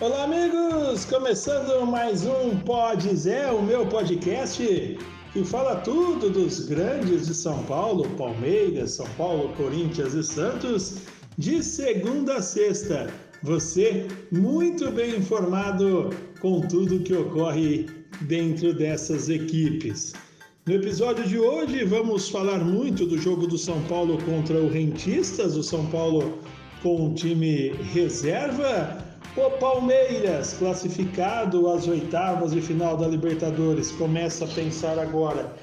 Olá, amigos! Começando mais um Pod Zé, o meu podcast que fala tudo dos grandes de São Paulo, Palmeiras, São Paulo, Corinthians e Santos, de segunda a sexta. Você muito bem informado com tudo que ocorre dentro dessas equipes. No episódio de hoje vamos falar muito do jogo do São Paulo contra o Rentistas, o São Paulo com o time reserva o Palmeiras, classificado às oitavas de final da Libertadores, começa a pensar agora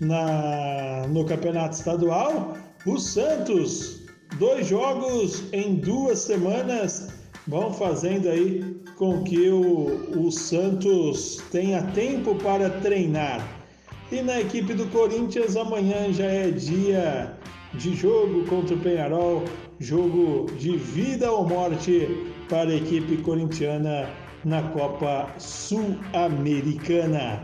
na, no campeonato estadual. O Santos, dois jogos em duas semanas, vão fazendo aí com que o, o Santos tenha tempo para treinar. E na equipe do Corinthians, amanhã já é dia de jogo contra o Penharol, jogo de vida ou morte para a equipe corintiana na Copa Sul-Americana.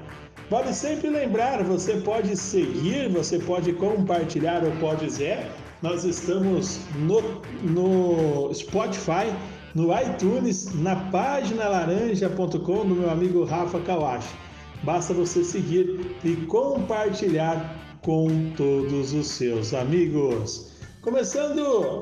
Vale sempre lembrar, você pode seguir, você pode compartilhar o Pode Zé. Nós estamos no, no Spotify, no iTunes, na página laranja.com do meu amigo Rafa Kawashi. Basta você seguir e compartilhar com todos os seus amigos. Começando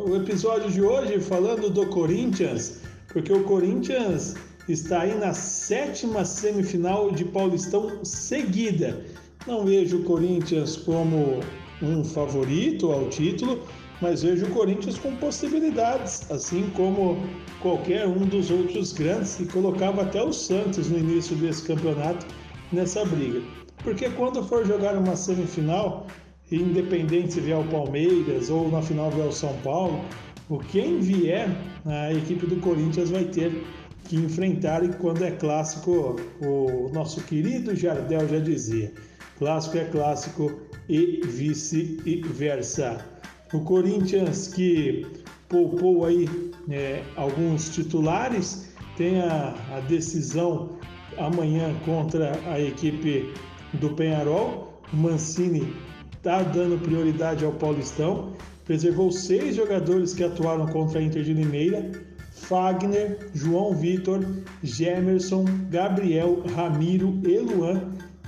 o episódio de hoje falando do Corinthians, porque o Corinthians está aí na sétima semifinal de Paulistão seguida. Não vejo o Corinthians como um favorito ao título, mas vejo o Corinthians com possibilidades, assim como qualquer um dos outros grandes e colocava até o Santos no início desse campeonato nessa briga. Porque quando for jogar uma semifinal, independente se vier o Palmeiras ou na final vier o São Paulo, o quem vier, a equipe do Corinthians vai ter que enfrentar, e quando é clássico, o nosso querido Jardel já dizia: clássico é clássico e vice-versa. O Corinthians que poupou aí é, alguns titulares, tem a, a decisão amanhã contra a equipe do Penharol. O Mancini está dando prioridade ao Paulistão preservou seis jogadores que atuaram contra a Inter de Limeira: Fagner, João Vitor, Gemerson, Gabriel, Ramiro e Luan.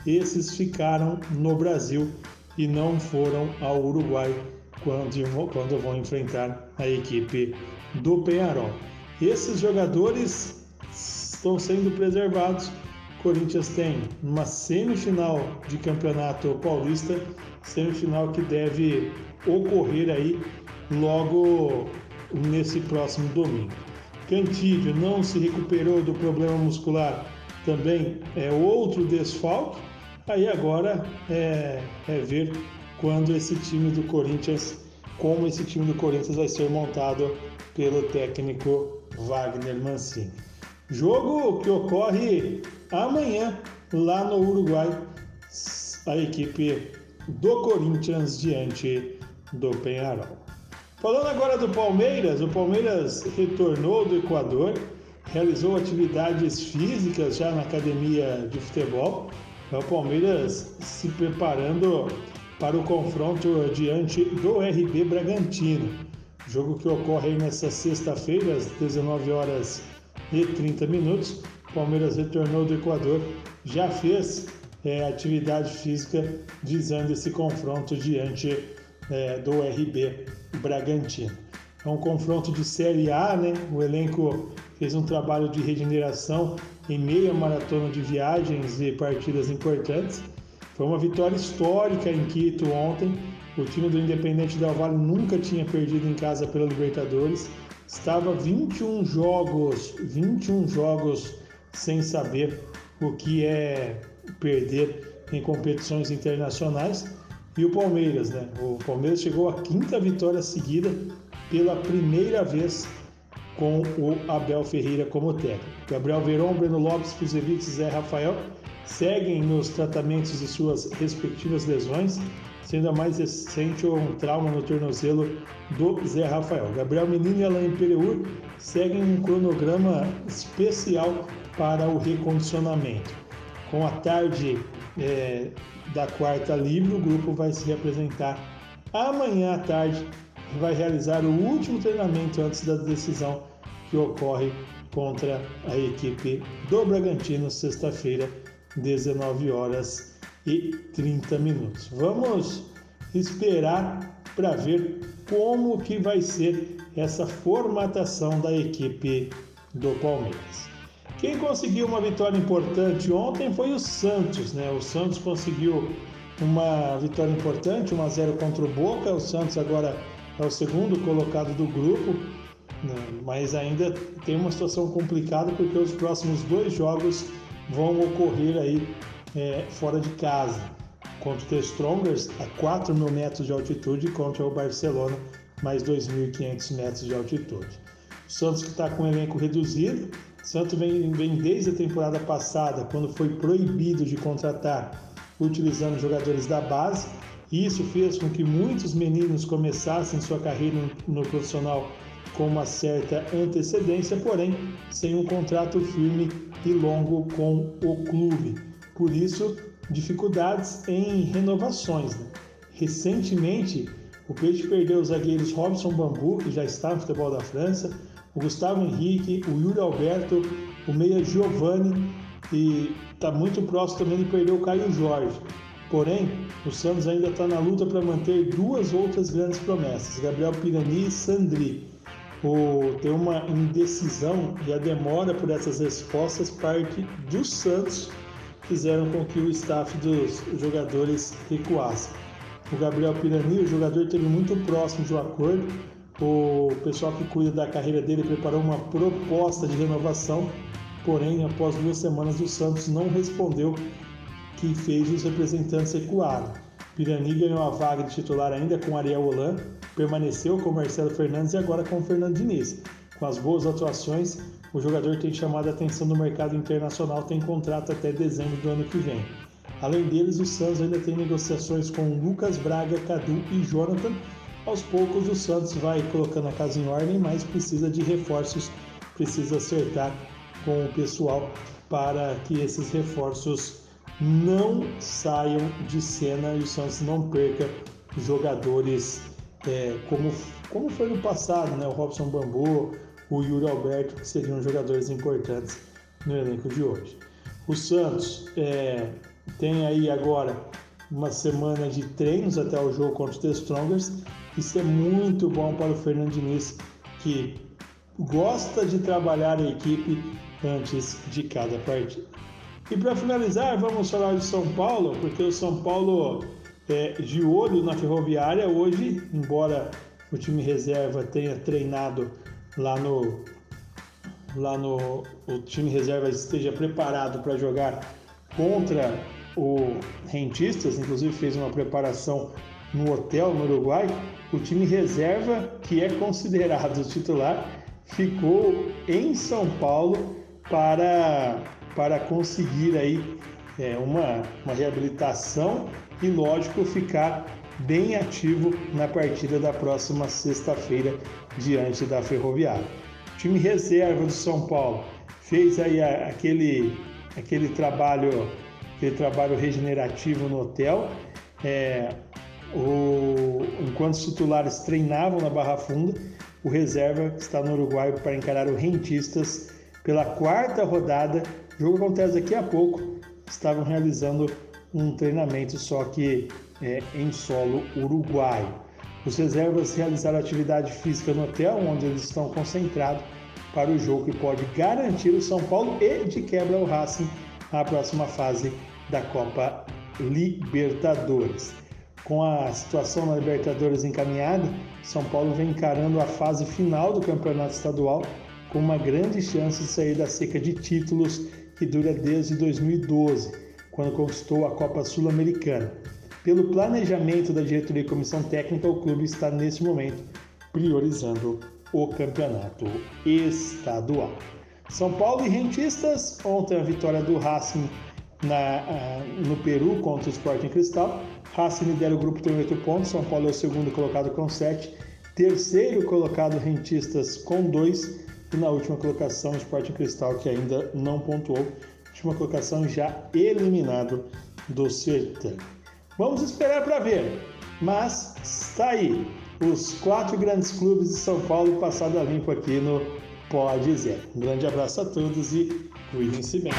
Esses ficaram no Brasil e não foram ao Uruguai quando, quando vão enfrentar a equipe do Penharol. Esses jogadores estão sendo preservados. Corinthians tem uma semifinal de campeonato paulista, semifinal que deve ocorrer aí logo nesse próximo domingo. Cantídio não se recuperou do problema muscular, também é outro desfalque. Aí agora é, é ver quando esse time do Corinthians, como esse time do Corinthians vai ser montado pelo técnico Wagner Mancini. Jogo que ocorre amanhã lá no Uruguai, a equipe do Corinthians diante do Penharol. Falando agora do Palmeiras, o Palmeiras retornou do Equador, realizou atividades físicas já na academia de futebol. É o Palmeiras se preparando para o confronto diante do RB Bragantino. Jogo que ocorre nesta sexta-feira, às 19 horas e 30 minutos. Palmeiras retornou do Equador, já fez é, atividade física visando esse confronto diante é, do RB Bragantino. É um confronto de Série A, né? O elenco fez um trabalho de regeneração em meia maratona de viagens e partidas importantes. Foi uma vitória histórica em Quito ontem. O time do Independente Del Vale nunca tinha perdido em casa pela Libertadores. Estava 21 jogos, 21 jogos sem saber o que é perder em competições internacionais. E o Palmeiras, né? O Palmeiras chegou à quinta vitória seguida pela primeira vez com o Abel Ferreira como técnico. Gabriel Veron, Breno Lopes, Kuzevic e Zé Rafael seguem nos tratamentos de suas respectivas lesões, sendo a mais recente um trauma no tornozelo do Zé Rafael. Gabriel Menino e Alain Pereur seguem um cronograma especial para o recondicionamento. Com a tarde é, da quarta livre, o grupo vai se representar amanhã à tarde e vai realizar o último treinamento antes da decisão que ocorre contra a equipe do Bragantino, sexta-feira, 19 horas e 30 minutos. Vamos esperar para ver como que vai ser essa formatação da equipe do Palmeiras. Quem conseguiu uma vitória importante ontem foi o Santos, né? O Santos conseguiu uma vitória importante, 1 a 0 contra o Boca. O Santos agora é o segundo colocado do grupo, né? mas ainda tem uma situação complicada porque os próximos dois jogos vão ocorrer aí é, fora de casa. Contra o The Strongers, a 4 mil metros de altitude, contra o Barcelona, mais 2.500 metros de altitude. Santos que está com um elenco reduzido, Santos vem, vem desde a temporada passada, quando foi proibido de contratar utilizando jogadores da base, e isso fez com que muitos meninos começassem sua carreira no, no profissional com uma certa antecedência, porém sem um contrato firme e longo com o clube. Por isso, dificuldades em renovações. Né? Recentemente, o Peixe perdeu os zagueiros Robson Bambu, que já está no futebol da França, o Gustavo Henrique, o Yuri Alberto, o meia Giovanni e está muito próximo também de perder o Caio Jorge. Porém, o Santos ainda está na luta para manter duas outras grandes promessas, Gabriel Pirani e Sandri. O, tem uma indecisão e a demora por essas respostas parte dos Santos fizeram com que o staff dos jogadores recuasse. O Gabriel Pirani, o jogador, esteve muito próximo de um acordo. O pessoal que cuida da carreira dele preparou uma proposta de renovação, porém, após duas semanas, o Santos não respondeu, que fez os representantes recuarem. Pirani ganhou a vaga de titular ainda com Ariel Holan, permaneceu com Marcelo Fernandes e agora com Fernando Diniz. Com as boas atuações, o jogador tem chamado a atenção do mercado internacional, tem contrato até dezembro do ano que vem. Além deles, o Santos ainda tem negociações com Lucas Braga, Cadu e Jonathan. Aos poucos, o Santos vai colocando a casa em ordem, mas precisa de reforços, precisa acertar com o pessoal para que esses reforços não saiam de cena e o Santos não perca jogadores é, como, como foi no passado, né? o Robson Bambu, o Yuri Alberto, que seriam jogadores importantes no elenco de hoje. O Santos é, tem aí agora uma semana de treinos até o jogo contra os The Strongers. Isso é muito bom para o Fernando Diniz, que gosta de trabalhar a equipe antes de cada partida. E para finalizar, vamos falar de São Paulo, porque o São Paulo é de olho na ferroviária hoje, embora o time reserva tenha treinado lá no lá no o time reserva esteja preparado para jogar contra o Rentistas, inclusive fez uma preparação no hotel no Uruguai. O time reserva, que é considerado titular, ficou em São Paulo para, para conseguir aí é, uma, uma reabilitação e, lógico, ficar bem ativo na partida da próxima sexta-feira diante da Ferroviária. O time reserva do São Paulo fez aí aquele, aquele trabalho aquele trabalho regenerativo no hotel. É, o, enquanto os titulares treinavam na Barra Funda, o reserva está no Uruguai para encarar o Rentistas pela quarta rodada. O jogo acontece daqui a pouco. Estavam realizando um treinamento, só que é, em solo uruguaio. Os reservas realizaram atividade física no hotel, onde eles estão concentrados para o jogo que pode garantir o São Paulo e de quebra o Racing à próxima fase da Copa Libertadores. Com a situação na Libertadores encaminhada, São Paulo vem encarando a fase final do campeonato estadual com uma grande chance de sair da seca de títulos que dura desde 2012, quando conquistou a Copa Sul-Americana. Pelo planejamento da diretoria e comissão técnica, o clube está nesse momento priorizando o campeonato estadual. São Paulo e Rentistas, ontem a vitória do Racing na, no Peru contra o Sporting Cristal. Racing lidera o grupo com 8 pontos, São Paulo é o segundo colocado com 7. Terceiro colocado, Rentistas com 2. E na última colocação, o Sporting Cristal, que ainda não pontuou. Última colocação já eliminado do certame. Vamos esperar para ver. Mas está aí os quatro grandes clubes de São Paulo passado a limpo aqui no Pode Zé. Um grande abraço a todos e cuidem-se bem.